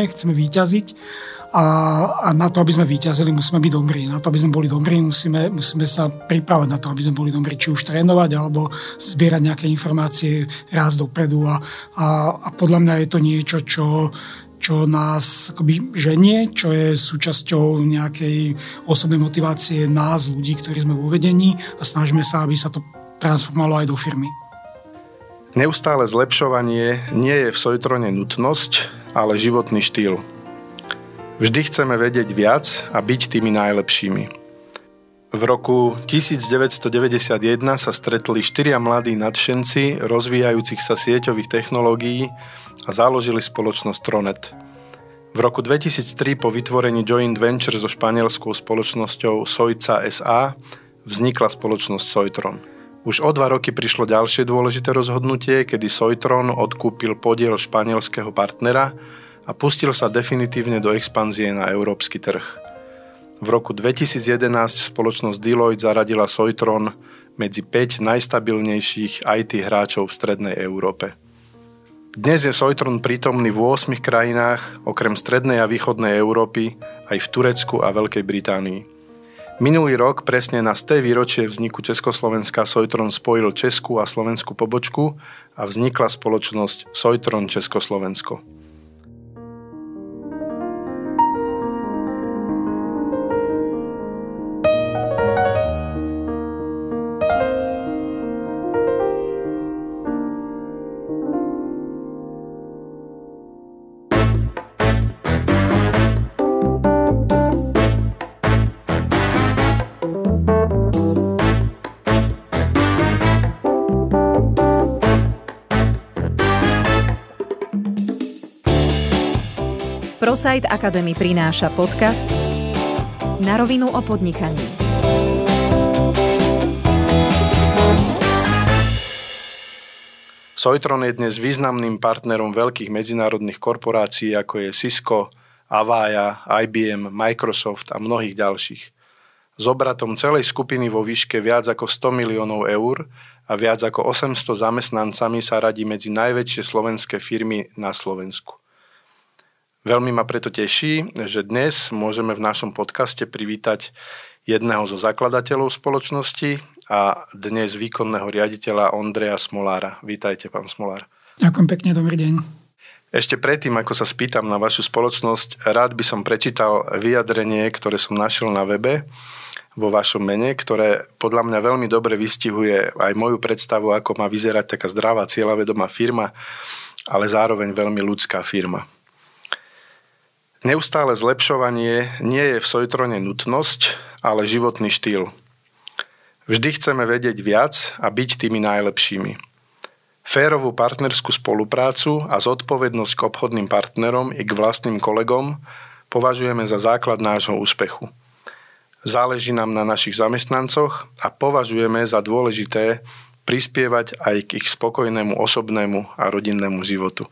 hráme, chceme výťaziť a, a na to, aby sme vyťazili, musíme byť dobrí. Na to, aby sme boli dobrí, musíme, musíme sa pripravať na to, aby sme boli dobrí, či už trénovať, alebo zbierať nejaké informácie raz dopredu. A, a, a podľa mňa je to niečo, čo, čo nás akoby ženie, čo je súčasťou nejakej osobnej motivácie nás, ľudí, ktorí sme vo vedení a snažíme sa, aby sa to transformovalo aj do firmy. Neustále zlepšovanie nie je v Sojtrone nutnosť, ale životný štýl. Vždy chceme vedieť viac a byť tými najlepšími. V roku 1991 sa stretli štyria mladí nadšenci rozvíjajúcich sa sieťových technológií a založili spoločnosť Tronet. V roku 2003 po vytvorení joint venture so španielskou spoločnosťou Sojca SA vznikla spoločnosť Sojtron. Už o dva roky prišlo ďalšie dôležité rozhodnutie, kedy Sojtron odkúpil podiel španielského partnera a pustil sa definitívne do expanzie na európsky trh. V roku 2011 spoločnosť Deloitte zaradila Soitron medzi 5 najstabilnejších IT hráčov v strednej Európe. Dnes je Soitron prítomný v 8 krajinách, okrem strednej a východnej Európy, aj v Turecku a Veľkej Británii. Minulý rok, presne na 100. výročie vzniku Československa, Soitron spojil Českú a Slovenskú pobočku a vznikla spoločnosť Soitron Československo. ProSite Academy prináša podcast Na rovinu o podnikaní. Soitron je dnes významným partnerom veľkých medzinárodných korporácií ako je Cisco, Avaya, IBM, Microsoft a mnohých ďalších. S obratom celej skupiny vo výške viac ako 100 miliónov eur a viac ako 800 zamestnancami sa radí medzi najväčšie slovenské firmy na Slovensku. Veľmi ma preto teší, že dnes môžeme v našom podcaste privítať jedného zo zakladateľov spoločnosti a dnes výkonného riaditeľa Ondreja Smolára. Vítajte, pán Smolár. Ďakujem pekne, dobrý deň. Ešte predtým, ako sa spýtam na vašu spoločnosť, rád by som prečítal vyjadrenie, ktoré som našiel na webe vo vašom mene, ktoré podľa mňa veľmi dobre vystihuje aj moju predstavu, ako má vyzerať taká zdravá, cieľavedomá firma, ale zároveň veľmi ľudská firma. Neustále zlepšovanie nie je v Sojtrone nutnosť, ale životný štýl. Vždy chceme vedieť viac a byť tými najlepšími. Férovú partnerskú spoluprácu a zodpovednosť k obchodným partnerom i k vlastným kolegom považujeme za základ nášho úspechu. Záleží nám na našich zamestnancoch a považujeme za dôležité prispievať aj k ich spokojnému osobnému a rodinnému životu.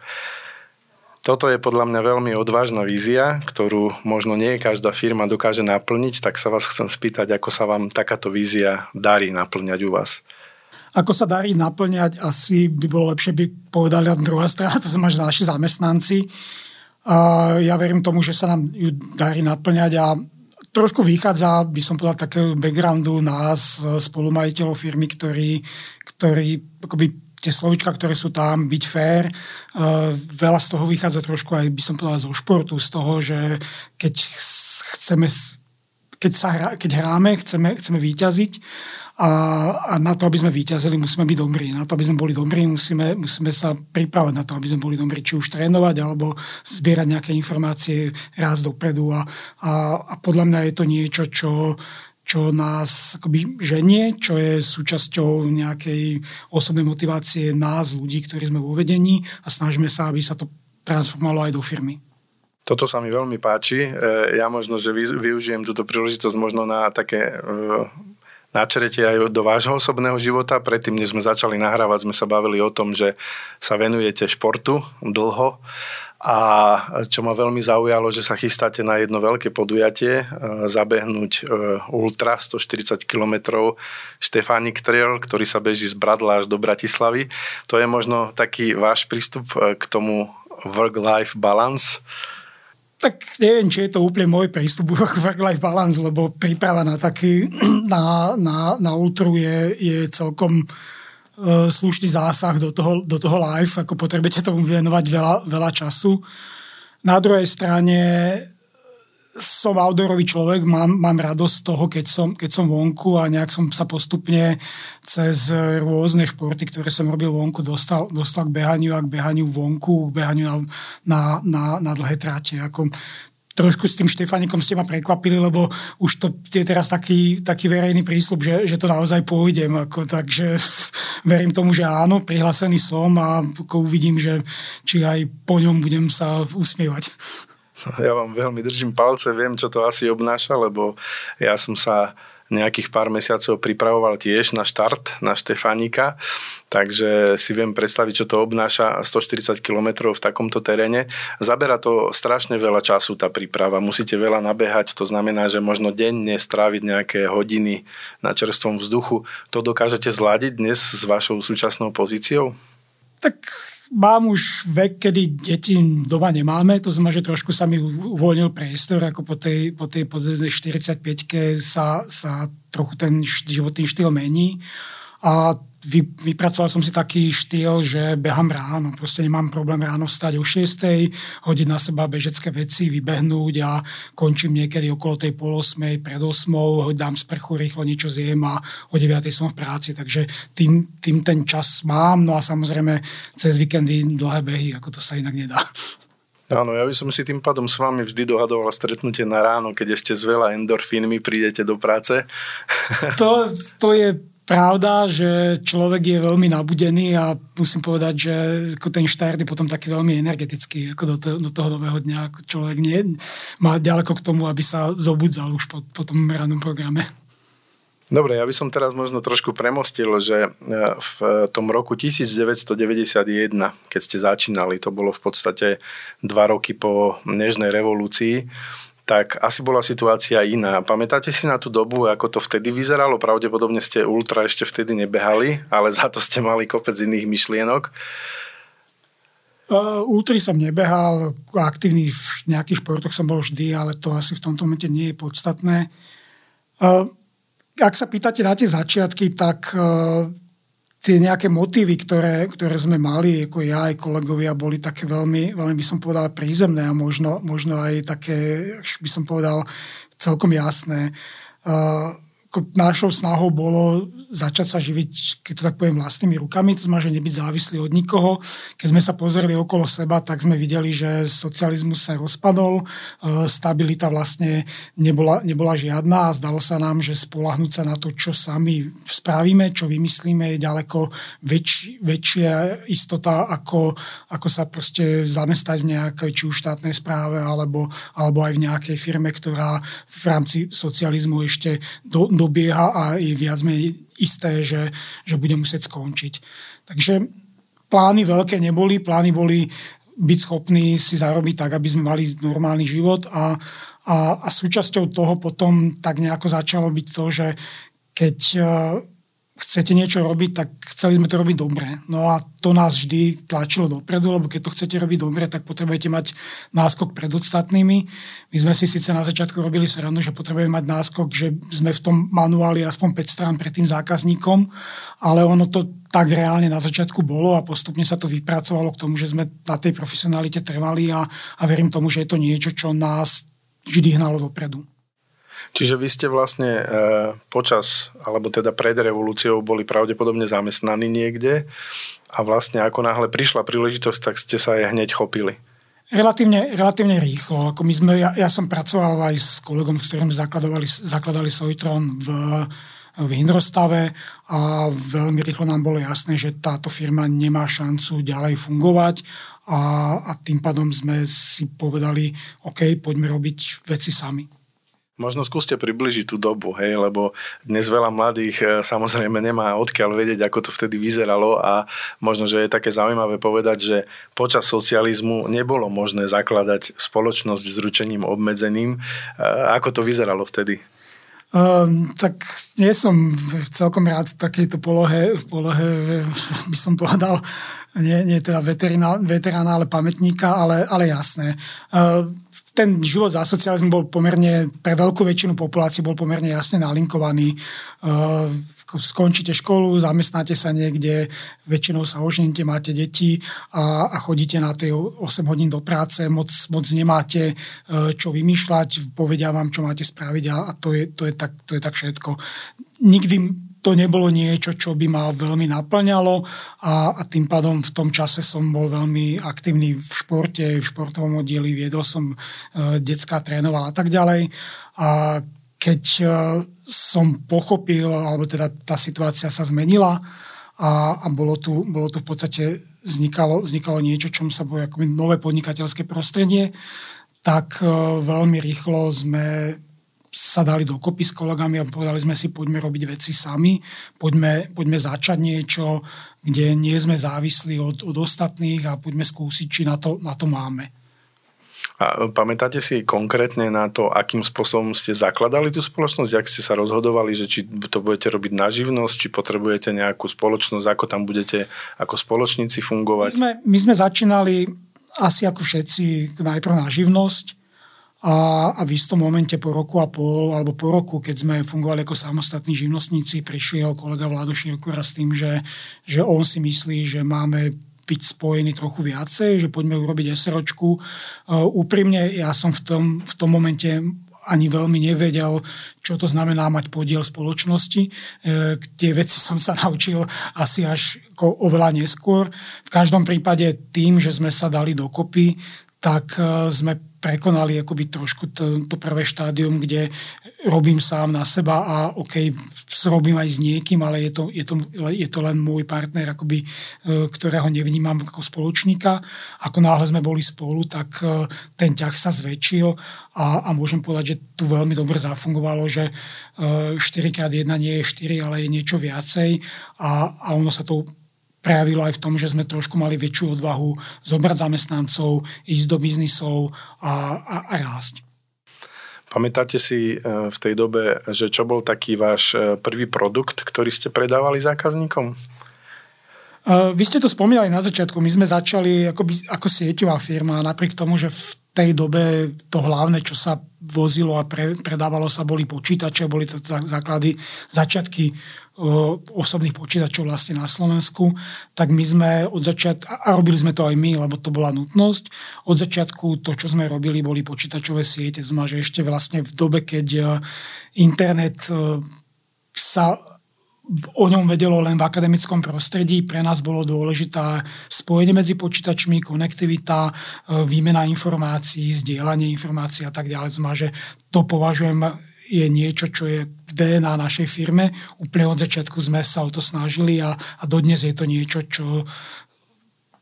Toto je podľa mňa veľmi odvážna vízia, ktorú možno nie každá firma dokáže naplniť, tak sa vás chcem spýtať, ako sa vám takáto vízia darí naplňať u vás. Ako sa darí naplňať, asi by bolo lepšie by povedali druhá strana, to znamená, že naši zamestnanci. A ja verím tomu, že sa nám ju darí naplňať a trošku vychádza, by som povedal, takého backgroundu nás, spolumajiteľov firmy, ktorí, ktorí akoby tie slovička, ktoré sú tam, byť fair. Uh, veľa z toho vychádza trošku aj, by som povedal, zo športu, z toho, že keď chceme, keď, sa hra, keď hráme, chceme, chceme výťaziť a, a na to, aby sme výťazili, musíme byť dobrí. Na to, aby sme boli dobrí, musíme, musíme sa pripravať na to, aby sme boli dobrí, či už trénovať, alebo zbierať nejaké informácie raz dopredu. A, a, a podľa mňa je to niečo, čo, čo nás akoby ženie, čo je súčasťou nejakej osobnej motivácie nás, ľudí, ktorí sme vo vedení a snažíme sa, aby sa to transformovalo aj do firmy. Toto sa mi veľmi páči. E, ja možno, že využijem túto príležitosť možno na také e, načretie aj do vášho osobného života. Predtým, než sme začali nahrávať, sme sa bavili o tom, že sa venujete športu dlho a čo ma veľmi zaujalo, že sa chystáte na jedno veľké podujatie, e, zabehnúť e, Ultra 140 km Štefánik Trail, ktorý sa beží z Bradla až do Bratislavy. To je možno taký váš prístup e, k tomu work-life balance? Tak neviem, či je to úplne môj prístup work-life balance, lebo príprava na taký, na, na, na ultru je, je celkom uh, slušný zásah do toho, do toho live, ako potrebujete tomu venovať veľa, veľa času. Na druhej strane som outdoorový človek, mám, mám radosť z toho, keď som, keď som vonku a nejak som sa postupne cez rôzne športy, ktoré som robil vonku, dostal, dostal k behaniu a k behaniu vonku, k behaniu na, na, na, na dlhé tráte. Ako, trošku s tým Štefanikom ste ma prekvapili, lebo už to je teraz taký, taký verejný prísľub, že, že to naozaj pôjdem. Ako, takže verím tomu, že áno, prihlásený som a uvidím, že či aj po ňom budem sa usmievať. Ja vám veľmi držím palce, viem, čo to asi obnáša, lebo ja som sa nejakých pár mesiacov pripravoval tiež na štart na Štefánika, takže si viem predstaviť, čo to obnáša 140 km v takomto teréne. Zabera to strašne veľa času tá príprava, musíte veľa nabehať, to znamená, že možno denne stráviť nejaké hodiny na čerstvom vzduchu. To dokážete zladiť dnes s vašou súčasnou pozíciou? Tak mám už vek, kedy deti doma nemáme, to znamená, že trošku sa mi uvoľnil priestor, ako po tej, po tej, po 45-ke sa, sa trochu ten životný štýl mení. A vy, vypracoval som si taký štýl, že behám ráno. Proste nemám problém ráno vstať o 6, hodiť na seba bežecké veci, vybehnúť a končím niekedy okolo tej pol 8, pred 8, dám sprchu, rýchlo niečo zjem a o 9 som v práci. Takže tým, tým ten čas mám. No a samozrejme cez víkendy dlhé behy, ako to sa inak nedá. Áno, ja by som si tým pádom s vami vždy dohadoval stretnutie na ráno, keď ešte s veľa endorfínmi prídete do práce. To, to je pravda, že človek je veľmi nabudený a musím povedať, že ten štart je potom taký veľmi energetický ako do, to, do toho nového dňa. Ako človek nie, má ďaleko k tomu, aby sa zobudzal už po, po tom rannom programe. Dobre, ja by som teraz možno trošku premostil, že e, v tom roku 1991, keď ste začínali, to bolo v podstate dva roky po Nežnej revolúcii, tak asi bola situácia iná. Pamätáte si na tú dobu, ako to vtedy vyzeralo? Pravdepodobne ste ultra ešte vtedy nebehali, ale za to ste mali kopec iných myšlienok. Uh, ultry som nebehal, aktívny v nejakých športoch som bol vždy, ale to asi v tomto momente nie je podstatné. Uh, ak sa pýtate na tie začiatky, tak uh, tie nejaké motívy, ktoré, ktoré sme mali, ako ja aj kolegovia, boli také veľmi, veľmi by som povedal, prízemné a možno, možno aj také, by som povedal, celkom jasné. Uh, našou snahou bolo začať sa živiť, keď to tak poviem, vlastnými rukami, to znamená, že nebyť závislí od nikoho. Keď sme sa pozreli okolo seba, tak sme videli, že socializmus sa rozpadol, e, stabilita vlastne nebola, nebola žiadna a zdalo sa nám, že spolahnúť sa na to, čo sami spravíme, čo vymyslíme, je ďaleko väč, väčšia istota, ako, ako sa proste zamestať v nejakej či už štátnej správe, alebo, alebo aj v nejakej firme, ktorá v rámci socializmu ešte do, dobieha a je viac menej isté, že, že bude musieť skončiť. Takže plány veľké neboli, plány boli byť schopní si zarobiť tak, aby sme mali normálny život a, a, a súčasťou toho potom tak nejako začalo byť to, že keď chcete niečo robiť, tak chceli sme to robiť dobre. No a to nás vždy tlačilo dopredu, lebo keď to chcete robiť dobre, tak potrebujete mať náskok pred ostatnými. My sme si síce na začiatku robili srandu, že potrebujeme mať náskok, že sme v tom manuáli aspoň 5 strán pred tým zákazníkom, ale ono to tak reálne na začiatku bolo a postupne sa to vypracovalo k tomu, že sme na tej profesionalite trvali a, a verím tomu, že je to niečo, čo nás vždy hnalo dopredu. Čiže vy ste vlastne e, počas, alebo teda pred revolúciou boli pravdepodobne zamestnaní niekde a vlastne ako náhle prišla príležitosť, tak ste sa aj hneď chopili. Relatívne, relatívne rýchlo. Ako my sme, ja, ja som pracoval aj s kolegom, s ktorým zakladali, zakladali Sojtron v, v Hindrostave a veľmi rýchlo nám bolo jasné, že táto firma nemá šancu ďalej fungovať a, a tým pádom sme si povedali, OK, poďme robiť veci sami. Možno skúste približiť tú dobu, hej, lebo dnes veľa mladých e, samozrejme nemá odkiaľ vedieť, ako to vtedy vyzeralo a možno, že je také zaujímavé povedať, že počas socializmu nebolo možné zakladať spoločnosť s ručením obmedzeným. E, ako to vyzeralo vtedy? Um, tak nie som celkom rád v takejto polohe, v polohe by som povedal, nie, nie teda veterána, veterána, ale pamätníka, ale, ale jasné. Uh, ten život za socializmu bol pomerne, pre veľkú väčšinu populácie bol pomerne jasne nalinkovaný. Uh, skončíte školu, zamestnáte sa niekde, väčšinou sa oženíte, máte deti a, a chodíte na tej 8 hodín do práce, moc, moc nemáte uh, čo vymýšľať, povedia vám, čo máte spraviť a, a to, je, to, je tak, to je tak všetko. Nikdy to nebolo niečo, čo by ma veľmi naplňalo a, a tým pádom v tom čase som bol veľmi aktívny v športe, v športovom oddieli, viedol som e, detská, trénoval a tak ďalej. A keď e, som pochopil, alebo teda tá situácia sa zmenila a, a bolo, tu, bolo tu v podstate vznikalo, vznikalo niečo, čom sa bolo nové podnikateľské prostredie, tak e, veľmi rýchlo sme sa dali dokopy s kolegami a povedali sme si, poďme robiť veci sami, poďme, poďme začať niečo, kde nie sme závislí od, od ostatných a poďme skúsiť, či na to, na to máme. A pamätáte si konkrétne na to, akým spôsobom ste zakladali tú spoločnosť, ak ste sa rozhodovali, že či to budete robiť na živnosť, či potrebujete nejakú spoločnosť, ako tam budete ako spoločníci fungovať? My sme, my sme začínali asi ako všetci najprv na živnosť, a, a v istom momente po roku a pol, alebo po roku, keď sme fungovali ako samostatní živnostníci, prišiel kolega Vlado Širkura s tým, že, že on si myslí, že máme byť spojení trochu viacej, že poďme urobiť SROčku. Uh, úprimne, ja som v tom, v tom momente ani veľmi nevedel, čo to znamená mať podiel spoločnosti. E, tie veci som sa naučil asi až oveľa neskôr. V každom prípade tým, že sme sa dali dokopy, tak e, sme prekonali akoby trošku to, to prvé štádium, kde robím sám na seba a OK, robím aj s niekým, ale je to, je to, je to len môj partner, akoby, e, ktorého nevnímam ako spoločníka. Ako náhle sme boli spolu, tak e, ten ťah sa zväčšil a, a môžem povedať, že tu veľmi dobre zafungovalo, že 4x1 nie je 4, ale je niečo viacej a, a ono sa to prejavilo aj v tom, že sme trošku mali väčšiu odvahu zobrať zamestnancov, ísť do biznisov a, a, a rásť. Pamätáte si e, v tej dobe, že čo bol taký váš e, prvý produkt, ktorý ste predávali zákazníkom? Uh, vy ste to spomínali na začiatku. My sme začali ako, ako sieťová firma a napriek tomu, že v tej dobe to hlavné, čo sa vozilo a pre, predávalo sa, boli počítače, boli to základy, začiatky osobných počítačov vlastne na Slovensku, tak my sme od začiatku, a robili sme to aj my, lebo to bola nutnosť, od začiatku to, čo sme robili, boli počítačové siete, znamená, že ešte vlastne v dobe, keď e, internet e, sa o ňom vedelo len v akademickom prostredí. Pre nás bolo dôležité spojenie medzi počítačmi, konektivita, výmena informácií, zdieľanie informácií a tak ďalej. Znamená, že to považujem je niečo, čo je v DNA našej firme. Úplne od začiatku sme sa o to snažili a, a dodnes je to niečo, čo,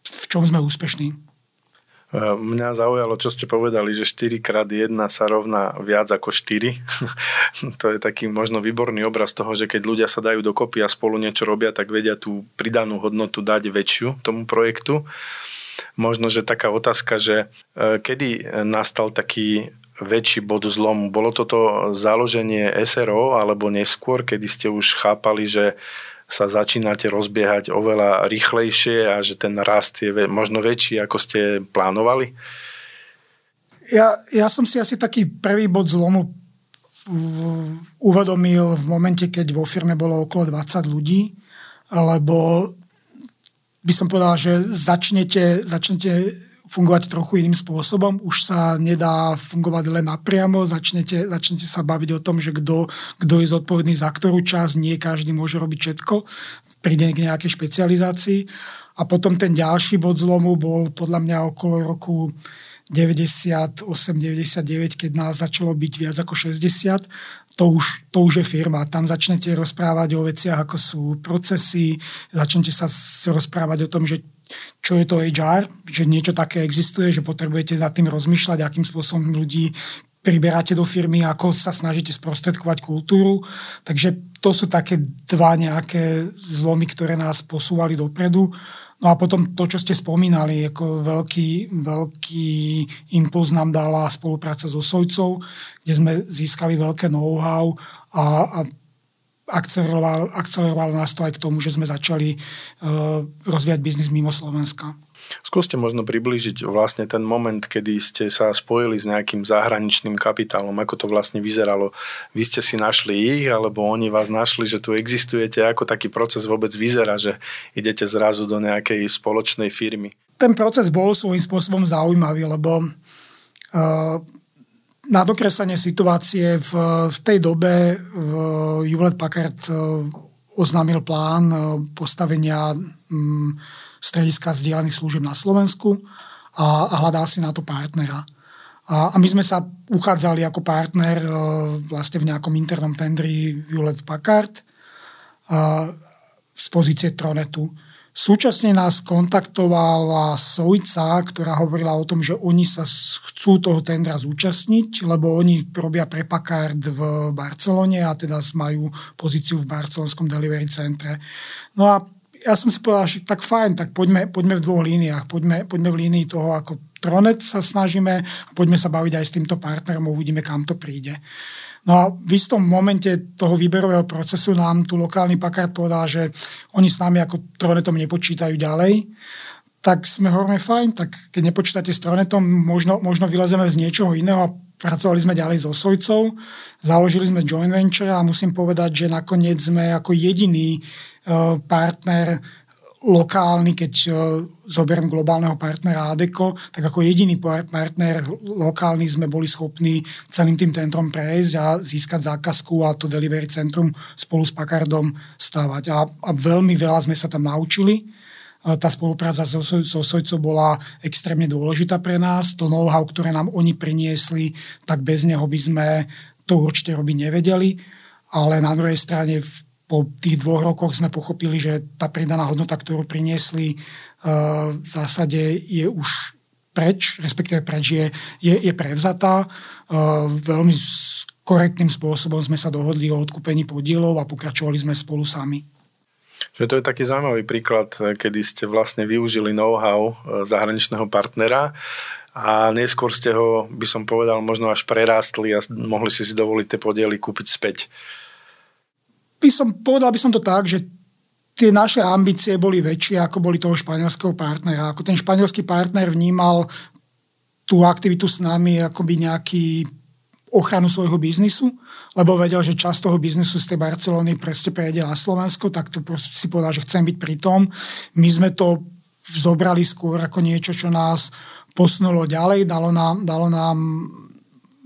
v čom sme úspešní. E, mňa zaujalo, čo ste povedali, že 4 krát 1 sa rovná viac ako 4. to je taký možno výborný obraz toho, že keď ľudia sa dajú dokopy a spolu niečo robia, tak vedia tú pridanú hodnotu dať väčšiu tomu projektu. Možno, že taká otázka, že e, kedy nastal taký väčší bod zlomu? Bolo toto založenie SRO alebo neskôr, kedy ste už chápali, že sa začínate rozbiehať oveľa rýchlejšie a že ten rast je možno väčší, ako ste plánovali? Ja, ja som si asi taký prvý bod zlomu uvedomil v momente, keď vo firme bolo okolo 20 ľudí, lebo by som povedal, že začnete, začnete fungovať trochu iným spôsobom. Už sa nedá fungovať len napriamo, začnete, začnete sa baviť o tom, že kto, je zodpovedný za ktorú časť, nie každý môže robiť všetko, príde k nejakej špecializácii. A potom ten ďalší bod zlomu bol podľa mňa okolo roku 98-99, keď nás začalo byť viac ako 60, to už, to už je firma. Tam začnete rozprávať o veciach, ako sú procesy, začnete sa rozprávať o tom, že čo je to HR, že niečo také existuje, že potrebujete za tým rozmýšľať, akým spôsobom ľudí priberáte do firmy, ako sa snažíte sprostredkovať kultúru. Takže to sú také dva nejaké zlomy, ktoré nás posúvali dopredu. No a potom to, čo ste spomínali, ako veľký, veľký impuls nám dala spolupráca so Sojcov, kde sme získali veľké know-how a, a akceleroval, akceleroval nás to aj k tomu, že sme začali uh, rozvíjať biznis mimo Slovenska. Skúste možno približiť vlastne ten moment, kedy ste sa spojili s nejakým zahraničným kapitálom, ako to vlastne vyzeralo. Vy ste si našli ich, alebo oni vás našli, že tu existujete, ako taký proces vôbec vyzerá, že idete zrazu do nejakej spoločnej firmy. Ten proces bol svojím spôsobom zaujímavý, lebo uh, na dokreslenie situácie v, v tej dobe v Hewlett Packard e, oznámil plán e, postavenia mm, strediska zdieľaných služieb na Slovensku a, a hľadal si na to partnera. A, a my sme sa uchádzali ako partner e, vlastne v nejakom internom tendri Hewlett Packard z pozície Tronetu. Súčasne nás kontaktovala Sojca, ktorá hovorila o tom, že oni sa chcú toho tendra zúčastniť, lebo oni robia pre Packard v Barcelone a teda majú pozíciu v barcelonskom delivery centre. No a ja som si povedal, že tak fajn, tak poďme, poďme v dvoch líniách. Poďme, poďme v línii toho, ako Tronet sa snažíme a poďme sa baviť aj s týmto partnerom a uvidíme, kam to príde. No a v istom momente toho výberového procesu nám tu lokálny Packard povedal, že oni s nami ako Tronetom nepočítajú ďalej, tak sme hovorili, fajn, tak keď nepočítate s Tronetom, možno, možno vylezeme z niečoho iného a pracovali sme ďalej so Sojcov, založili sme joint venture a musím povedať, že nakoniec sme ako jediný uh, partner lokálny, keď uh, zoberiem globálneho partnera ADECO, tak ako jediný partner lokálny sme boli schopní celým tým centrom prejsť a získať zákazku a to delivery centrum spolu s Packardom stavať. A, a veľmi veľa sme sa tam naučili. Tá spolupráca so, so Sojcom bola extrémne dôležitá pre nás. To know-how, ktoré nám oni priniesli, tak bez neho by sme to určite robiť nevedeli. Ale na druhej strane po tých dvoch rokoch sme pochopili, že tá pridaná hodnota, ktorú priniesli, v zásade je už preč, respektíve preč je, je, je prevzatá. Veľmi korektným spôsobom sme sa dohodli o odkúpení podielov a pokračovali sme spolu sami. Že to je taký zaujímavý príklad, kedy ste vlastne využili know-how zahraničného partnera a neskôr ste ho, by som povedal, možno až prerástli a mohli si si dovoliť tie podiely kúpiť späť by som, povedal by som to tak, že tie naše ambície boli väčšie, ako boli toho španielského partnera. Ako ten španielský partner vnímal tú aktivitu s nami akoby nejaký ochranu svojho biznisu, lebo vedel, že časť toho biznisu z tej Barcelony presne prejde na Slovensko, tak to si povedal, že chcem byť pri tom. My sme to zobrali skôr ako niečo, čo nás posunulo ďalej, dalo nám, dalo nám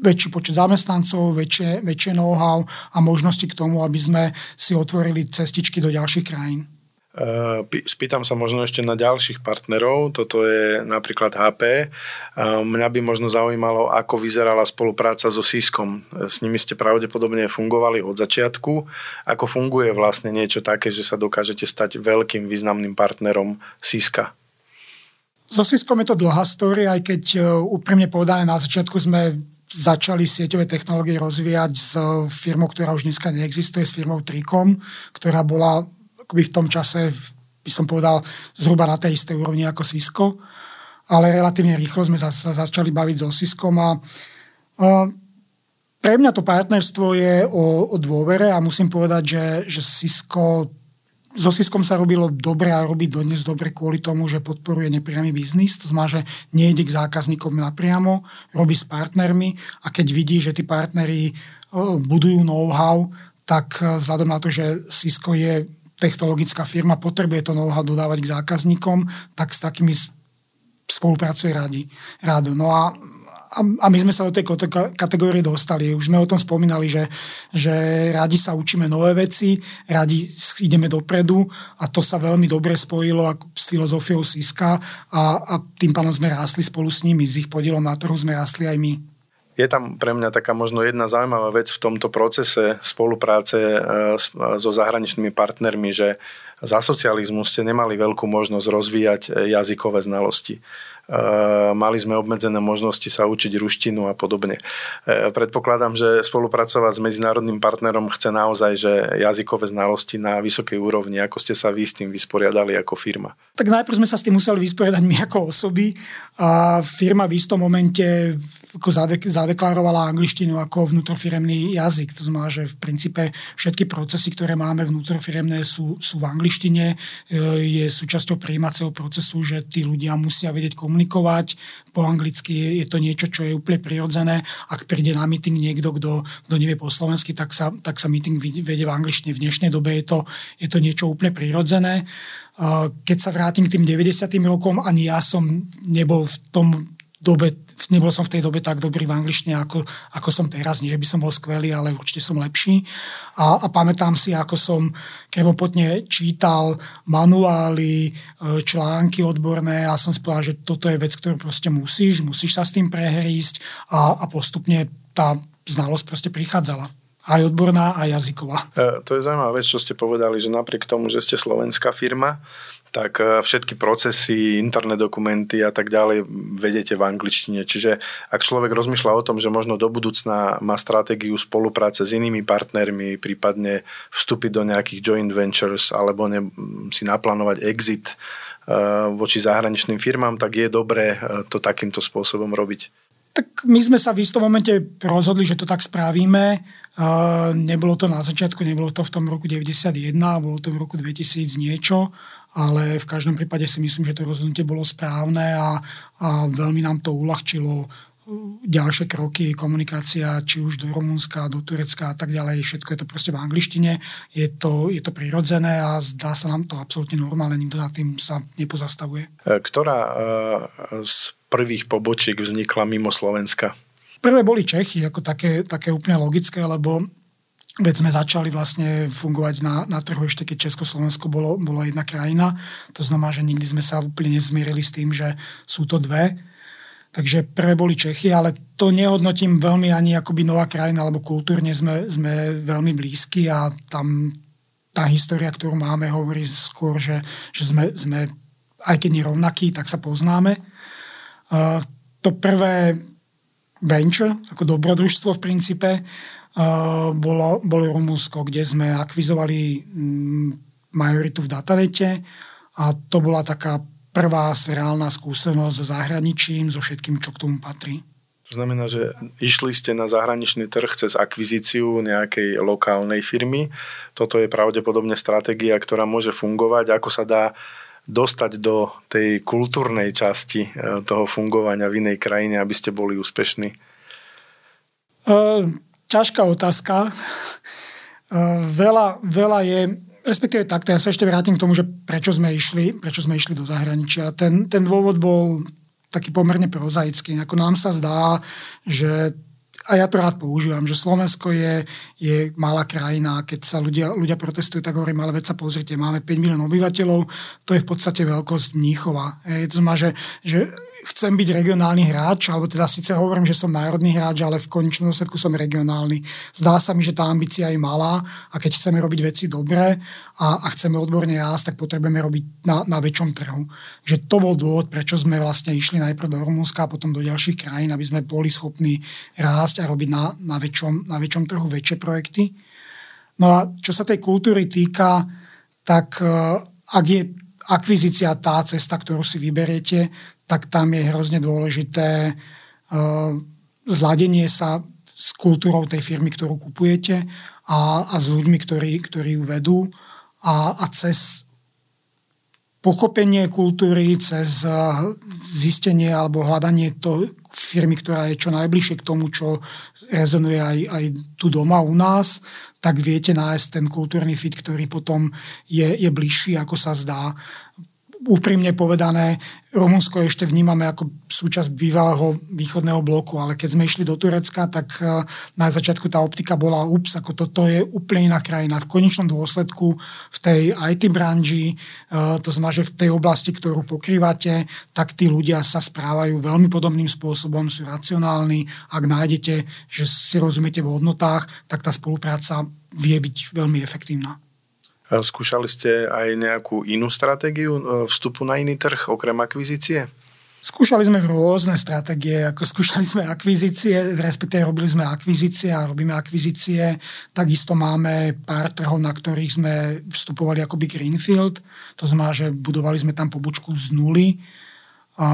väčší počet zamestnancov, väčšie, väčšie know-how a možnosti k tomu, aby sme si otvorili cestičky do ďalších krajín. Spýtam sa možno ešte na ďalších partnerov, toto je napríklad HP. Mňa by možno zaujímalo, ako vyzerala spolupráca so Siskom. S nimi ste pravdepodobne fungovali od začiatku. Ako funguje vlastne niečo také, že sa dokážete stať veľkým významným partnerom Siska? So Siskom je to dlhá story, aj keď e, úprimne povedané na začiatku sme začali sieťové technológie rozvíjať s firmou, ktorá už dneska neexistuje, s firmou Tricom, ktorá bola akoby v tom čase, by som povedal, zhruba na tej istej úrovni ako Cisco. Ale relatívne rýchlo sme sa začali baviť so Ciskom a, a pre mňa to partnerstvo je o, o dôvere a musím povedať, že, že Cisco so Siskom sa robilo dobre a robí dodnes dobre kvôli tomu, že podporuje nepriamy biznis. To znamená, že nejde k zákazníkom napriamo, robí s partnermi a keď vidí, že tí partneri budujú know-how, tak e, vzhľadom na to, že Cisco je technologická firma, potrebuje to know-how dodávať k zákazníkom, tak s takými spolupracuje radi, rádo. No a a, my sme sa do tej kategórie dostali. Už sme o tom spomínali, že, že radi sa učíme nové veci, radi ideme dopredu a to sa veľmi dobre spojilo s filozofiou Siska a, a tým pánom sme rástli spolu s nimi. S ich podielom na trhu sme rástli aj my. Je tam pre mňa taká možno jedna zaujímavá vec v tomto procese spolupráce e, so zahraničnými partnermi, že za socializmu ste nemali veľkú možnosť rozvíjať e, jazykové znalosti. Mali sme obmedzené možnosti sa učiť ruštinu a podobne. Predpokladám, že spolupracovať s medzinárodným partnerom chce naozaj, že jazykové znalosti na vysokej úrovni. Ako ste sa vy s tým vysporiadali ako firma? Tak najprv sme sa s tým museli vysporiadať my ako osoby a firma v istom momente ako zadeklarovala angličtinu ako vnútrofiremný jazyk. To znamená, že v princípe všetky procesy, ktoré máme vnútrofiremné sú, sú v angličtine. E, je súčasťou prijímacieho procesu, že tí ľudia musia vedieť komunikovať po anglicky. Je to niečo, čo je úplne prirodzené. Ak príde na meeting niekto, kto, kto nevie po slovensky, tak sa, tak sa meeting vedie v angličtine. V dnešnej dobe je to, je to niečo úplne prirodzené. Keď sa vrátim k tým 90. rokom, ani ja som nebol v tom dobe, nebol som v tej dobe tak dobrý v angličtine, ako, ako som teraz. Nie, že by som bol skvelý, ale určite som lepší. A, a pamätám si, ako som krevopotne čítal manuály, e, články odborné a som si povedal, že toto je vec, ktorú proste musíš, musíš sa s tým prehrísť a, a postupne tá znalosť proste prichádzala aj odborná, aj jazyková. E, to je zaujímavá vec, čo ste povedali, že napriek tomu, že ste slovenská firma, tak e, všetky procesy, interné dokumenty a tak ďalej vedete v angličtine. Čiže ak človek rozmýšľa o tom, že možno do budúcna má stratégiu spolupráce s inými partnermi, prípadne vstúpiť do nejakých joint ventures alebo ne, si naplánovať exit e, voči zahraničným firmám, tak je dobré e, to takýmto spôsobom robiť. Tak my sme sa v istom momente rozhodli, že to tak spravíme. nebolo to na začiatku, nebolo to v tom roku 91, bolo to v roku 2000 niečo ale v každom prípade si myslím, že to rozhodnutie bolo správne a, a veľmi nám to uľahčilo uh, ďalšie kroky, komunikácia, či už do Rumunska, do Turecka a tak ďalej, všetko je to proste v angličtine, je to, je to prirodzené a zdá sa nám to absolútne normálne, nikto za tým sa nepozastavuje. E, ktorá e, z prvých pobočiek vznikla mimo Slovenska? Prvé boli Čechy, ako také, také úplne logické, lebo Veď sme začali vlastne fungovať na, na trhu ešte, keď Československo bolo, bolo jedna krajina. To znamená, že nikdy sme sa úplne nezmierili s tým, že sú to dve. Takže prvé boli Čechy, ale to nehodnotím veľmi ani akoby nová krajina, alebo kultúrne sme, sme veľmi blízki a tam tá história, ktorú máme, hovorí skôr, že, že sme, sme aj keď nerovnakí, tak sa poznáme. Uh, to prvé venture, ako dobrodružstvo v princípe, bolo, bolo Rumunsko, kde sme akvizovali mm, majoritu v datanete a to bola taká prvá reálna skúsenosť so zahraničím, so všetkým, čo k tomu patrí. To znamená, že išli ste na zahraničný trh cez akvizíciu nejakej lokálnej firmy. Toto je pravdepodobne stratégia, ktorá môže fungovať. Ako sa dá dostať do tej kultúrnej časti e, toho fungovania v inej krajine, aby ste boli úspešní? Uh ťažká otázka. veľa, veľa je, respektíve takto, ja sa ešte vrátim k tomu, že prečo sme išli, prečo sme išli do zahraničia. Ten, ten dôvod bol taký pomerne prozaický. Ako nám sa zdá, že a ja to rád používam, že Slovensko je, je malá krajina. Keď sa ľudia, ľudia protestujú, tak hovorím, ale veď sa pozrite, máme 5 milión obyvateľov, to je v podstate veľkosť Mníchova. Je, to znamená, že, že chcem byť regionálny hráč, alebo teda síce hovorím, že som národný hráč, ale v konečnom dôsledku som regionálny. Zdá sa mi, že tá ambícia je malá a keď chceme robiť veci dobre a, a chceme odborne rásť, tak potrebujeme robiť na, na väčšom trhu. Že to bol dôvod, prečo sme vlastne išli najprv do Rumunska a potom do ďalších krajín, aby sme boli schopní rásť a robiť na, na, väčšom, na väčšom trhu väčšie projekty. No a čo sa tej kultúry týka, tak eh, ak je akvizícia tá cesta, ktorú si vyberiete, tak tam je hrozne dôležité uh, zladenie sa s kultúrou tej firmy, ktorú kupujete a, a s ľuďmi, ktorí, ktorí ju vedú a, a cez pochopenie kultúry, cez zistenie alebo hľadanie to firmy, ktorá je čo najbližšie k tomu, čo rezonuje aj, aj tu doma u nás, tak viete nájsť ten kultúrny fit, ktorý potom je, je bližší, ako sa zdá úprimne povedané, Rumunsko ešte vnímame ako súčasť bývalého východného bloku, ale keď sme išli do Turecka, tak e, na začiatku tá optika bola ups, ako toto je úplne iná krajina. V konečnom dôsledku v tej IT branži, e, to znamená, že v tej oblasti, ktorú pokrývate, tak tí ľudia sa správajú veľmi podobným spôsobom, sú racionálni. Ak nájdete, že si rozumiete v hodnotách, tak tá spolupráca vie byť veľmi efektívna. Skúšali ste aj nejakú inú stratégiu e, vstupu na iný trh, okrem akvizície? Skúšali sme rôzne stratégie, ako skúšali sme akvizície, respektíve robili sme akvizície a robíme akvizície. Takisto máme pár trhov, na ktorých sme vstupovali akoby Greenfield. To znamená, že budovali sme tam pobočku z nuly. A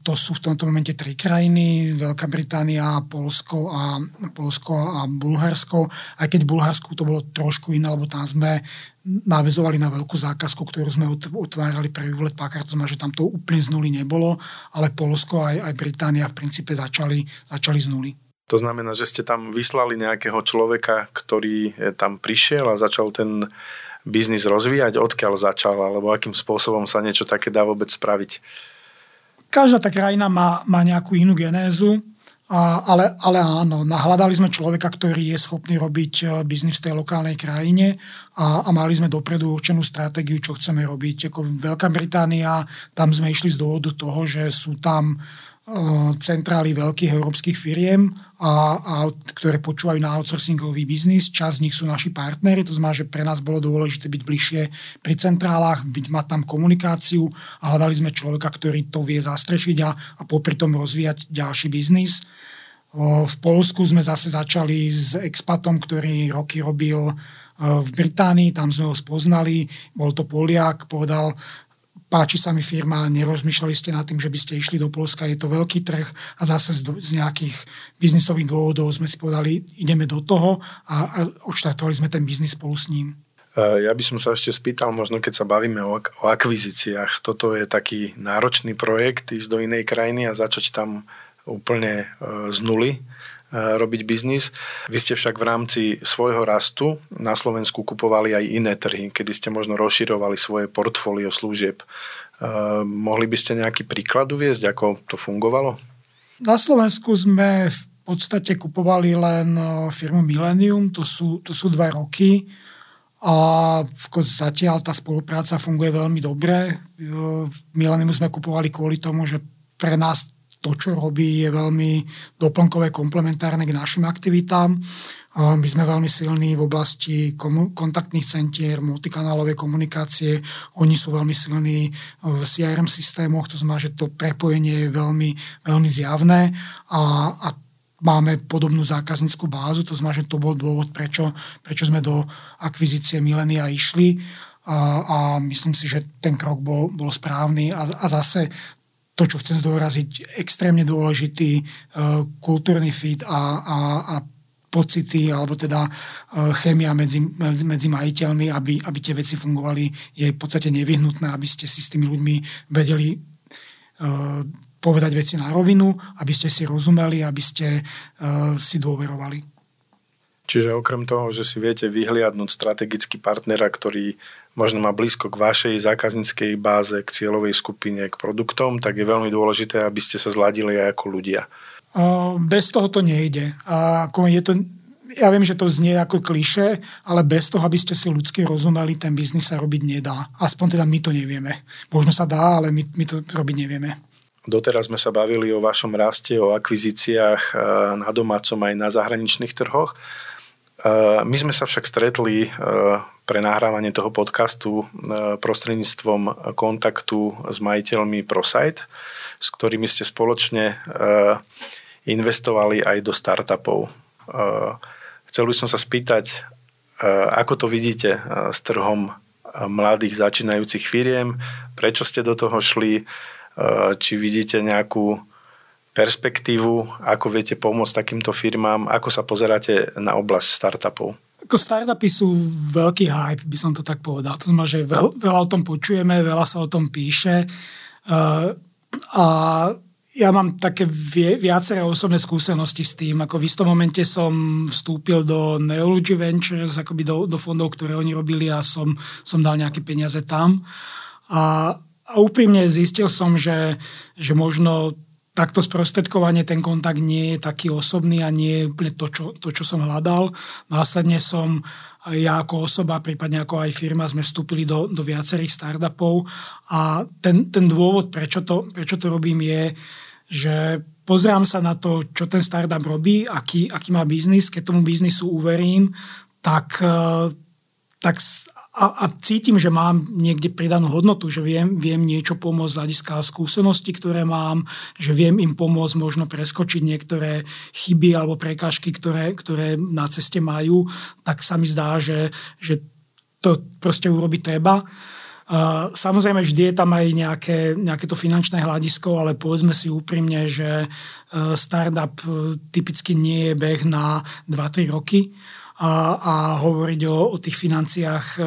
to sú v tomto momente tri krajiny, Veľká Británia, Polsko a, Polsko a Bulharsko. Aj keď v Bulharsku to bolo trošku iné, lebo tam sme navezovali na veľkú zákazku, ktorú sme otvárali pre Hewlett Packard, to znamená, že tam to úplne z nuly nebolo, ale Polsko aj, aj Británia v princípe začali, začali z nuly. To znamená, že ste tam vyslali nejakého človeka, ktorý eh, tam prišiel a začal ten biznis rozvíjať, odkiaľ začal, alebo akým spôsobom sa niečo také dá vôbec spraviť? Každá tá krajina má, má nejakú inú genézu. A, ale, ale áno, nahľadali sme človeka, ktorý je schopný robiť e, biznis v tej lokálnej krajine a, a mali sme dopredu určenú stratégiu, čo chceme robiť. Ako Veľká Británia, tam sme išli z dôvodu toho, že sú tam centrály veľkých európskych firiem, a, a, ktoré počúvajú na outsourcingový biznis. Časť z nich sú naši partnery, to znamená, že pre nás bolo dôležité byť bližšie pri centrálach, byť, mať tam komunikáciu a hľadali sme človeka, ktorý to vie zastrešiť a, a popri tom rozvíjať ďalší biznis. Eh, v Polsku sme zase začali s expatom, ktorý roky robil eh, v Británii, tam sme ho spoznali, bol to Poliak, povedal, páči sa mi firma, nerozmýšľali ste nad tým, že by ste išli do Polska, je to veľký trh a zase z, z nejakých biznisových dôvodov sme si povedali, ideme do toho a, a odštartovali sme ten biznis spolu s ním. E, ja by som sa ešte spýtal, možno keď sa bavíme o, o akvizíciách, toto je taký náročný projekt, ísť do inej krajiny a začať tam úplne e, z nuly robiť biznis. Vy ste však v rámci svojho rastu na Slovensku kupovali aj iné trhy, kedy ste možno rozširovali svoje portfólio služieb. Mohli by ste nejaký príklad uviezť, ako to fungovalo? Na Slovensku sme v podstate kupovali len firmu Millennium, to sú, to sú dva roky a zatiaľ tá spolupráca funguje veľmi dobre. Millennium sme kupovali kvôli tomu, že pre nás to, čo robí, je veľmi doplnkové, komplementárne k našim aktivitám. My sme veľmi silní v oblasti kontaktných centier, multikanálovej komunikácie. Oni sú veľmi silní v CRM systémoch, to znamená, že to prepojenie je veľmi, veľmi zjavné a, a máme podobnú zákazníckú bázu, to znamená, že to bol dôvod, prečo, prečo sme do akvizície Milenia išli a, a myslím si, že ten krok bol, bol správny a, a zase to, čo chcem zdôraziť, extrémne dôležitý uh, kultúrny fit a, a, a pocity, alebo teda uh, chémia medzi, medzi, majiteľmi, aby, aby tie veci fungovali, je v podstate nevyhnutné, aby ste si s tými ľuďmi vedeli uh, povedať veci na rovinu, aby ste si rozumeli, aby ste si dôverovali. Čiže okrem toho, že si viete vyhliadnúť strategický partnera, ktorý možno má blízko k vašej zákazníckej báze, k cieľovej skupine, k produktom, tak je veľmi dôležité, aby ste sa zladili aj ako ľudia. Bez toho to nejde. A ako je to, ja viem, že to znie ako kliše, ale bez toho, aby ste si ľudsky rozumeli, ten biznis sa robiť nedá. Aspoň teda my to nevieme. Možno sa dá, ale my, my to robiť nevieme. Doteraz sme sa bavili o vašom raste, o akvizíciách na domácom aj na zahraničných trhoch. My sme sa však stretli pre nahrávanie toho podcastu prostredníctvom kontaktu s majiteľmi ProSite, s ktorými ste spoločne investovali aj do startupov. Chcel by som sa spýtať, ako to vidíte s trhom mladých začínajúcich firiem, prečo ste do toho šli, či vidíte nejakú perspektívu, ako viete pomôcť takýmto firmám, ako sa pozeráte na oblasť startupov? Ako startupy sú veľký hype, by som to tak povedal. To znamená, že veľ, veľa o tom počujeme, veľa sa o tom píše. Uh, a ja mám také viaceré osobné skúsenosti s tým. Ako v istom momente som vstúpil do Neology Ventures, akoby do, do fondov, ktoré oni robili a som, som dal nejaké peniaze tam. A, a úprimne zistil som, že, že možno takto sprostredkovanie, ten kontakt nie je taký osobný a nie je úplne to, čo, to, čo som hľadal. Následne som ja ako osoba, prípadne ako aj firma, sme vstúpili do, do viacerých startupov a ten, ten dôvod, prečo to, prečo to robím, je, že pozrám sa na to, čo ten startup robí, aký, aký má biznis. Keď tomu biznisu uverím, tak, tak a, a cítim, že mám niekde pridanú hodnotu, že viem, viem niečo pomôcť z hľadiska skúseností, ktoré mám, že viem im pomôcť možno preskočiť niektoré chyby alebo prekážky, ktoré, ktoré na ceste majú, tak sa mi zdá, že, že to proste urobiť treba. Samozrejme, vždy je tam aj nejaké, nejaké to finančné hľadisko, ale povedzme si úprimne, že e, startup e, typicky nie je beh na 2-3 roky a, a hovoriť o, o tých financiách e,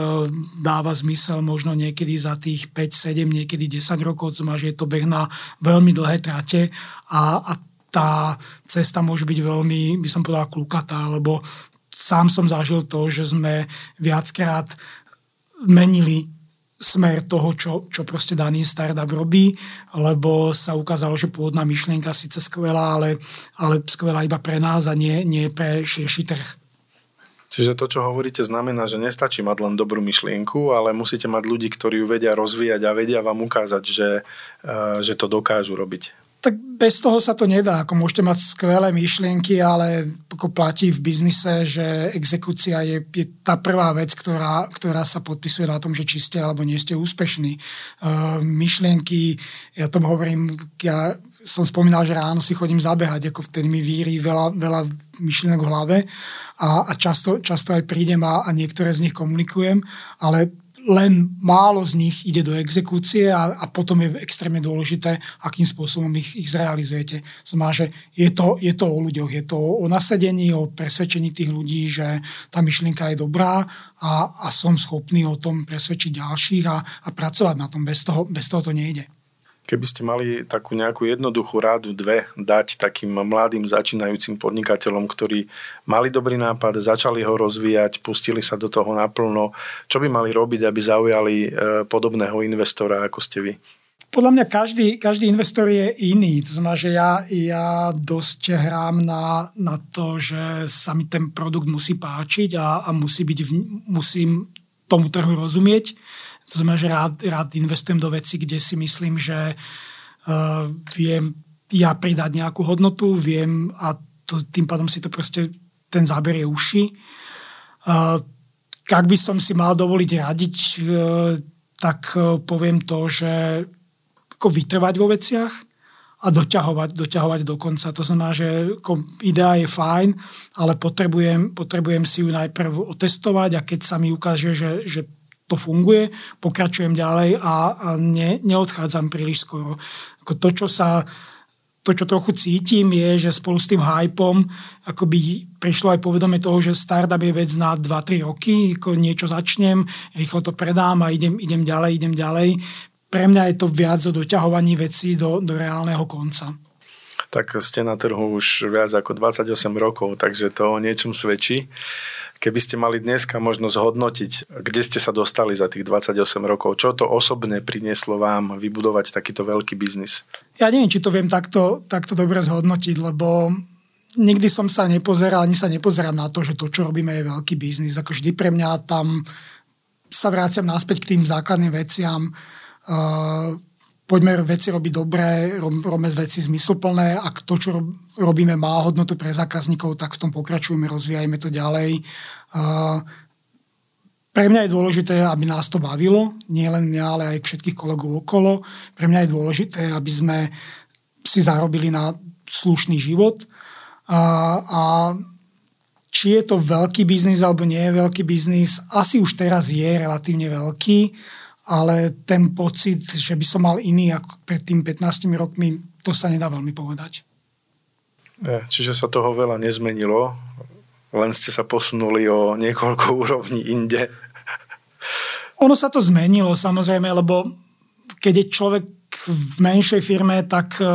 dáva zmysel možno niekedy za tých 5, 7, niekedy 10 rokov, má, že je to beh na veľmi dlhé trate a, a tá cesta môže byť veľmi, by som povedal, klukatá, lebo sám som zažil to, že sme viackrát menili smer toho, čo, čo proste daný startup robí, lebo sa ukázalo, že pôvodná myšlienka síce skvelá, ale, ale skvelá iba pre nás a nie, nie pre širší trh. Čiže to, čo hovoríte, znamená, že nestačí mať len dobrú myšlienku, ale musíte mať ľudí, ktorí ju vedia rozvíjať a vedia vám ukázať, že, eh, že to dokážu robiť. Tak bez toho sa to nedá. Ako môžete mať skvelé myšlienky, ale ako platí v biznise, že exekúcia je, je tá prvá vec, ktorá, ktorá sa podpisuje na tom, že či ste alebo nie ste úspešní. Uh, myšlienky, ja tom hovorím, ja som spomínal, že ráno si chodím zabehať, ako vtedy mi víri veľa, veľa myšlienok v hlave a, a často, často aj prídem a, a niektoré z nich komunikujem, ale len málo z nich ide do exekúcie a, a potom je extrémne dôležité, akým spôsobom ich, ich zrealizujete. Znamená, že je to, je to o ľuďoch, je to o nasadení, o presvedčení tých ľudí, že tá myšlienka je dobrá a, a som schopný o tom presvedčiť ďalších a, a pracovať na tom. Bez toho, bez toho to nejde. Keby ste mali takú nejakú jednoduchú rádu dve dať takým mladým začínajúcim podnikateľom, ktorí mali dobrý nápad, začali ho rozvíjať, pustili sa do toho naplno, čo by mali robiť, aby zaujali e, podobného investora, ako ste vy? Podľa mňa každý, každý investor je iný. To znamená, že ja, ja dosť hrám na, na to, že sa mi ten produkt musí páčiť a, a musí byť v, musím tomu trhu rozumieť to znamená, že rád, rád investujem do veci, kde si myslím, že uh, viem ja pridať nejakú hodnotu, viem a to, tým pádom si to proste ten záber je uši. Uh, ak by som si mal dovoliť radiť, uh, tak uh, poviem to, že ako vytrvať vo veciach a doťahovať, doťahovať do konca. To znamená, že idea je fajn, ale potrebujem, potrebujem si ju najprv otestovať a keď sa mi ukáže, že, že to funguje, pokračujem ďalej a, a ne, neodchádzam príliš skoro. Ako to, čo sa to, čo trochu cítim, je, že spolu s tým hypom akoby prišlo aj povedomie toho, že startup je vec na 2-3 roky, ako niečo začnem, rýchlo to predám a idem, idem ďalej, idem ďalej. Pre mňa je to viac o doťahovaní vecí do, do reálneho konca. Tak ste na trhu už viac ako 28 rokov, takže to o niečom svedčí. Keby ste mali dneska možnosť hodnotiť, kde ste sa dostali za tých 28 rokov, čo to osobne prinieslo vám vybudovať takýto veľký biznis? Ja neviem, či to viem takto, takto dobre zhodnotiť, lebo nikdy som sa nepozeral, ani sa nepozerám na to, že to, čo robíme, je veľký biznis. Ako vždy pre mňa tam sa vráciam naspäť k tým základným veciam. Uh, poďme veci robiť dobre, robíme veci zmysluplné. Ak to, čo robíme, má hodnotu pre zákazníkov, tak v tom pokračujeme, rozvíjajme to ďalej. Pre mňa je dôležité, aby nás to bavilo, nie len mňa, ale aj všetkých kolegov okolo. Pre mňa je dôležité, aby sme si zarobili na slušný život. A, a či je to veľký biznis alebo nie je veľký biznis, asi už teraz je relatívne veľký ale ten pocit, že by som mal iný ako pred tým 15 rokmi, to sa nedá veľmi povedať. Čiže sa toho veľa nezmenilo, len ste sa posunuli o niekoľko úrovní inde. Ono sa to zmenilo samozrejme, lebo keď je človek v menšej firme, tak uh,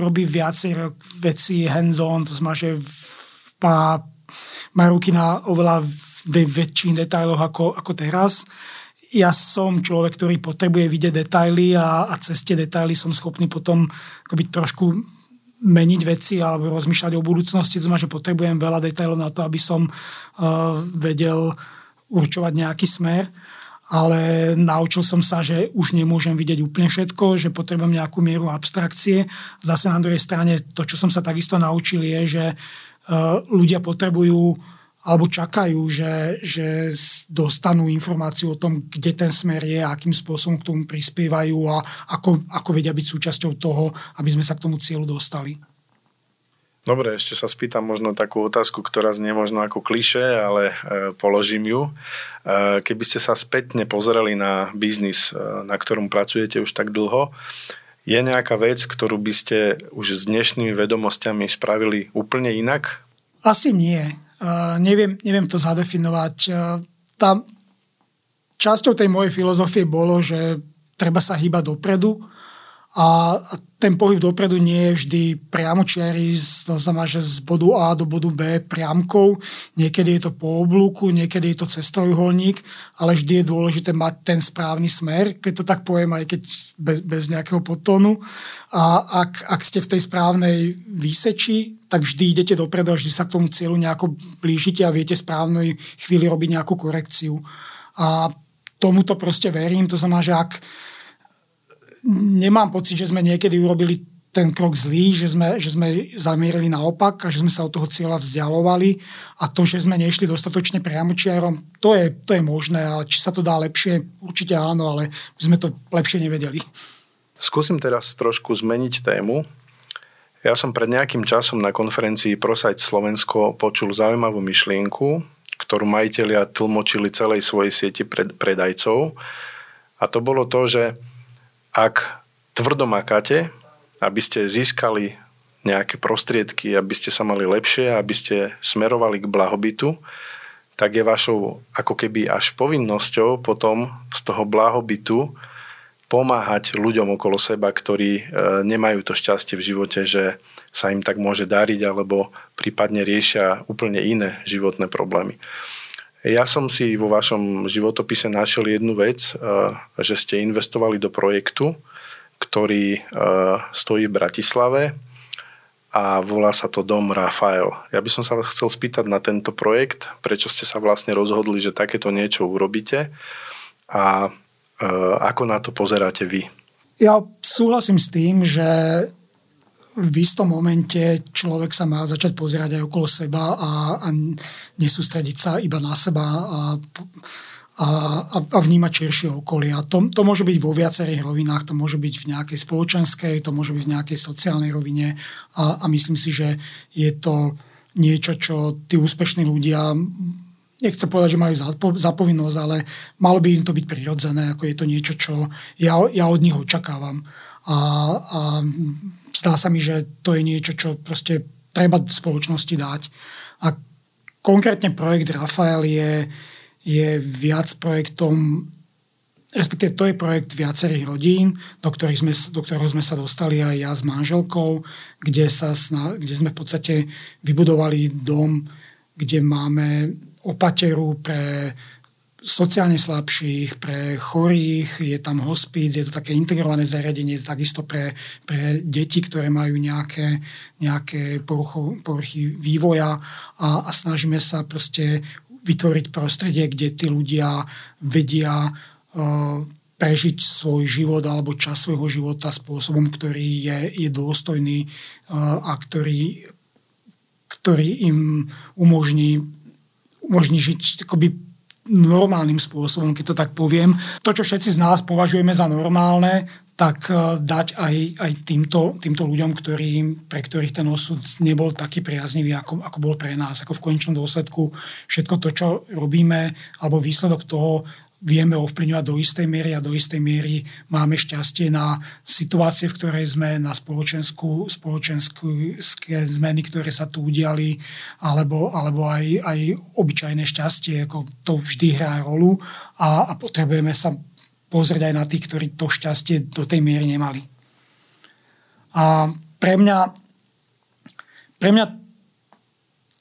robí viacej veci hands-on, to znamená, že má, má ruky na oveľa väčších detailoch ako, ako teraz ja som človek, ktorý potrebuje vidieť detaily a, a cez tie detaily som schopný potom akoby trošku meniť veci alebo rozmýšľať o budúcnosti. To znamená, že potrebujem veľa detailov na to, aby som uh, vedel určovať nejaký smer ale naučil som sa, že už nemôžem vidieť úplne všetko, že potrebujem nejakú mieru abstrakcie. Zase na druhej strane to, čo som sa takisto naučil, je, že uh, ľudia potrebujú alebo čakajú, že, že dostanú informáciu o tom, kde ten smer je, akým spôsobom k tomu prispievajú a ako, ako vedia byť súčasťou toho, aby sme sa k tomu cieľu dostali. Dobre, ešte sa spýtam možno takú otázku, ktorá znie možno ako kliše, ale e, položím ju. E, keby ste sa spätne pozreli na biznis, e, na ktorom pracujete už tak dlho, je nejaká vec, ktorú by ste už s dnešnými vedomosťami spravili úplne inak? Asi nie. Neviem, neviem to zadefinovať. Tá, časťou tej mojej filozofie bolo, že treba sa hýbať dopredu a ten pohyb dopredu nie je vždy priamočiary, to znamená, že z bodu A do bodu B priamkou, niekedy je to po oblúku, niekedy je to cez trojuholník, ale vždy je dôležité mať ten správny smer, keď to tak poviem, aj keď bez, bez nejakého podtónu. A ak, ak ste v tej správnej výseči, tak vždy idete dopredu a vždy sa k tomu cieľu nejako blížite a viete správnej chvíli robiť nejakú korekciu. A tomuto proste verím, to znamená, že ak nemám pocit, že sme niekedy urobili ten krok zlý, že sme, že sme zamierili naopak a že sme sa od toho cieľa vzdialovali a to, že sme nešli dostatočne priamočiarom, to je, to je možné, ale či sa to dá lepšie, určite áno, ale my sme to lepšie nevedeli. Skúsim teraz trošku zmeniť tému. Ja som pred nejakým časom na konferencii Prosajť Slovensko počul zaujímavú myšlienku, ktorú majiteľia tlmočili celej svojej sieti pred, predajcov. A to bolo to, že ak tvrdo aby ste získali nejaké prostriedky, aby ste sa mali lepšie, aby ste smerovali k blahobytu, tak je vašou ako keby až povinnosťou potom z toho blahobytu pomáhať ľuďom okolo seba, ktorí e, nemajú to šťastie v živote, že sa im tak môže dariť alebo prípadne riešia úplne iné životné problémy. Ja som si vo vašom životopise našiel jednu vec, eh, že ste investovali do projektu, ktorý eh, stojí v Bratislave a volá sa to Dom Rafael. Ja by som sa vás chcel spýtať na tento projekt, prečo ste sa vlastne rozhodli, že takéto niečo urobíte a eh, ako na to pozeráte vy? Ja súhlasím s tým, že v istom momente človek sa má začať pozerať aj okolo seba a, a nesústrediť sa iba na seba a, a, a vnímať širšie okolie. A to, to môže byť vo viacerých rovinách, to môže byť v nejakej spoločenskej, to môže byť v nejakej sociálnej rovine a, a myslím si, že je to niečo, čo tí úspešní ľudia nechcem povedať, že majú zapovinnosť, ale malo by im to byť prirodzené, ako je to niečo, čo ja, ja od nich očakávam. A, a zdá sa mi, že to je niečo, čo proste treba spoločnosti dať. A konkrétne projekt Rafael je, je viac projektom, respektíve to je projekt viacerých rodín, do, ktorých sme, do ktorého sme sa dostali aj ja s manželkou, kde, sa, kde sme v podstate vybudovali dom, kde máme opateru pre sociálne slabších, pre chorých, je tam hospíc, je to také integrované zariadenie, takisto pre, pre deti, ktoré majú nejaké, nejaké porucho, poruchy vývoja a, a snažíme sa proste vytvoriť prostredie, kde tí ľudia vedia uh, prežiť svoj život alebo čas svojho života spôsobom, ktorý je, je dôstojný uh, a ktorý, ktorý im umožní, umožní žiť akoby normálnym spôsobom, keď to tak poviem. To, čo všetci z nás považujeme za normálne, tak e, dať aj, aj týmto, týmto ľuďom, ktorý, pre ktorých ten osud nebol taký priaznivý, ako, ako bol pre nás. Ako v konečnom dôsledku všetko to, čo robíme, alebo výsledok toho vieme ovplyvňovať do istej miery a do istej miery máme šťastie na situácie, v ktorej sme, na spoločenskú, spoločenské zmeny, ktoré sa tu udiali, alebo, alebo aj, aj obyčajné šťastie, ako to vždy hrá rolu a, a potrebujeme sa pozrieť aj na tých, ktorí to šťastie do tej miery nemali. A pre mňa, pre mňa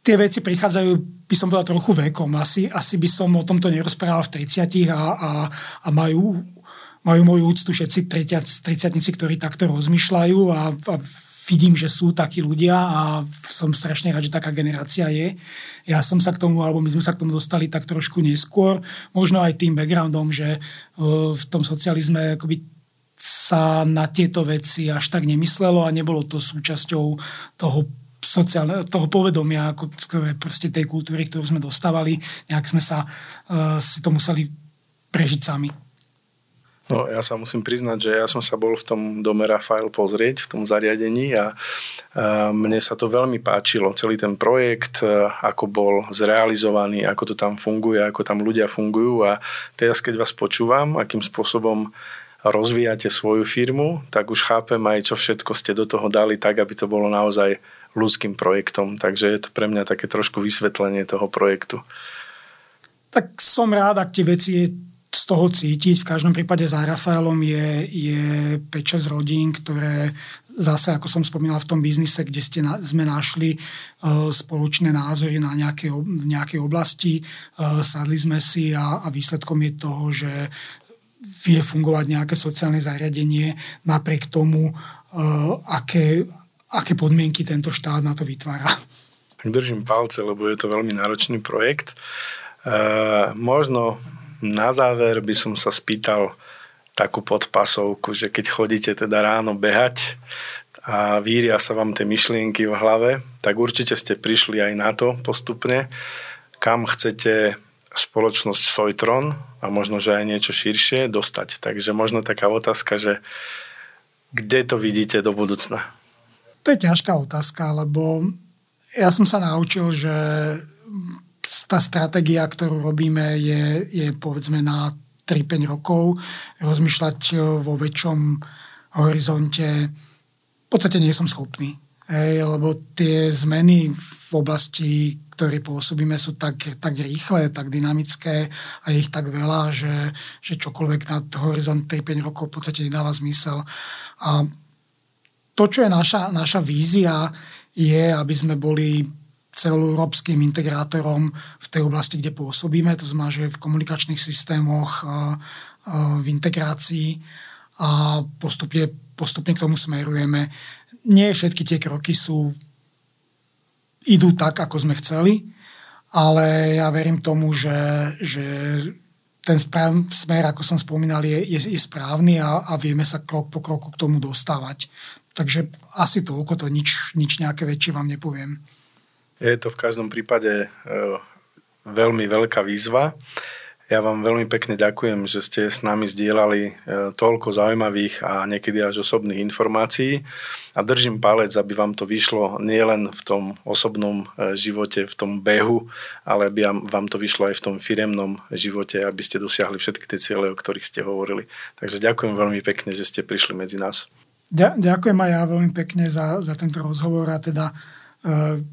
tie veci prichádzajú by som povedal trochu vekom. Asi, asi by som o tomto nerozprával v 30 a, a, a majú, majú moju úctu všetci 30 ktorí takto rozmýšľajú a, a vidím, že sú takí ľudia a som strašne rád, že taká generácia je. Ja som sa k tomu, alebo my sme sa k tomu dostali tak trošku neskôr, možno aj tým backgroundom, že v tom socializme akoby sa na tieto veci až tak nemyslelo a nebolo to súčasťou toho sociálne, toho povedomia, ako proste tej kultúry, ktorú sme dostávali, nejak sme sa uh, si to museli prežiť sami. No, ja sa musím priznať, že ja som sa bol v tom dome Rafael pozrieť, v tom zariadení a, a mne sa to veľmi páčilo. Celý ten projekt, ako bol zrealizovaný, ako to tam funguje, ako tam ľudia fungujú a teraz, keď vás počúvam, akým spôsobom rozvíjate svoju firmu, tak už chápem aj, čo všetko ste do toho dali tak, aby to bolo naozaj ľudským projektom. Takže je to pre mňa také trošku vysvetlenie toho projektu. Tak som rád, ak tie veci je z toho cítiť. V každom prípade za Rafaelom je, je 5-6 rodín, ktoré zase, ako som spomínal v tom biznise, kde ste na, sme našli uh, spoločné názory na nejakej, v nejakej oblasti, uh, sadli sme si a, a výsledkom je toho, že vie fungovať nejaké sociálne zariadenie napriek tomu, uh, aké, aké podmienky tento štát na to vytvára. Držím palce, lebo je to veľmi náročný projekt. Uh, možno na záver by som sa spýtal takú podpasovku, že keď chodíte teda ráno behať a víria sa vám tie myšlienky v hlave, tak určite ste prišli aj na to postupne, kam chcete spoločnosť Sojtron a možno, že aj niečo širšie dostať. Takže možno taká otázka, že kde to vidíte do budúcna? To je ťažká otázka, lebo ja som sa naučil, že tá stratégia, ktorú robíme, je, je povedzme na 3-5 rokov. Rozmýšľať e, vo väčšom horizonte v podstate nie som schopný. Hej, lebo tie zmeny v oblasti, ktoré pôsobíme, sú tak, tak rýchle, tak dynamické a ich tak veľa, že, že čokoľvek na horizont 3-5 rokov v podstate nedáva zmysel. A to, čo je naša, naša vízia, je, aby sme boli celoeurópskym integrátorom v tej oblasti, kde pôsobíme, to znamená, že v komunikačných systémoch, v integrácii a postupne, postupne k tomu smerujeme. Nie všetky tie kroky sú idú tak, ako sme chceli, ale ja verím tomu, že, že ten správ, smer, ako som spomínal, je, je, je správny a, a vieme sa krok po kroku k tomu dostávať. Takže asi toľko, to nič, nič nejaké väčšie vám nepoviem. Je to v každom prípade e, veľmi veľká výzva. Ja vám veľmi pekne ďakujem, že ste s nami zdieľali e, toľko zaujímavých a niekedy až osobných informácií a držím palec, aby vám to vyšlo nielen v tom osobnom e, živote, v tom behu, ale aby vám to vyšlo aj v tom firemnom živote, aby ste dosiahli všetky tie ciele, o ktorých ste hovorili. Takže ďakujem veľmi pekne, že ste prišli medzi nás. Ďakujem aj ja veľmi pekne za, za tento rozhovor a teda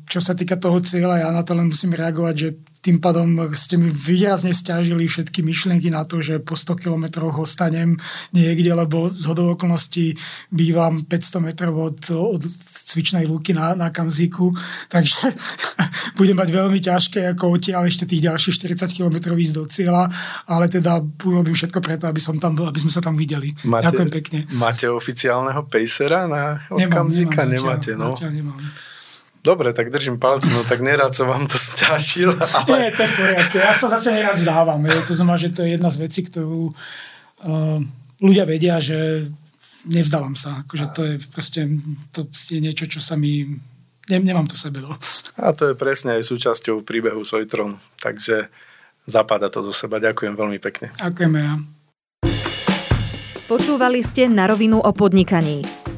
čo sa týka toho cieľa, ja na to len musím reagovať, že tým pádom ste mi výrazne stiažili všetky myšlienky na to, že po 100 kilometroch ostanem niekde, lebo z hodov okolností bývam 500 metrov od, od cvičnej lúky na, na Kamzíku, takže budem mať veľmi ťažké ako odtiaľ ešte tých ďalších 40 kilometrov ísť do cieľa, ale teda urobím všetko preto, aby, som tam, aby sme sa tam videli. Máte, Ďakujem pekne. Máte oficiálneho pacera na, od nemám, Kamzíka? Nemám, Nemáte, no. Zatiaľ nemám. Dobre, tak držím palce, no tak nerád som vám to stiažil. Ale... Nie, to je v poriadku. Ja sa zase nerád vzdávam. Je, to znamená, že to je jedna z vecí, ktorú uh, ľudia vedia, že nevzdávam sa. Akože to je proste to je niečo, čo sa mi... Ne, nemám to v sebe. No. A to je presne aj súčasťou príbehu Sojtron. Takže zapadá to do seba. Ďakujem veľmi pekne. Ďakujeme ja. Počúvali ste na rovinu o podnikaní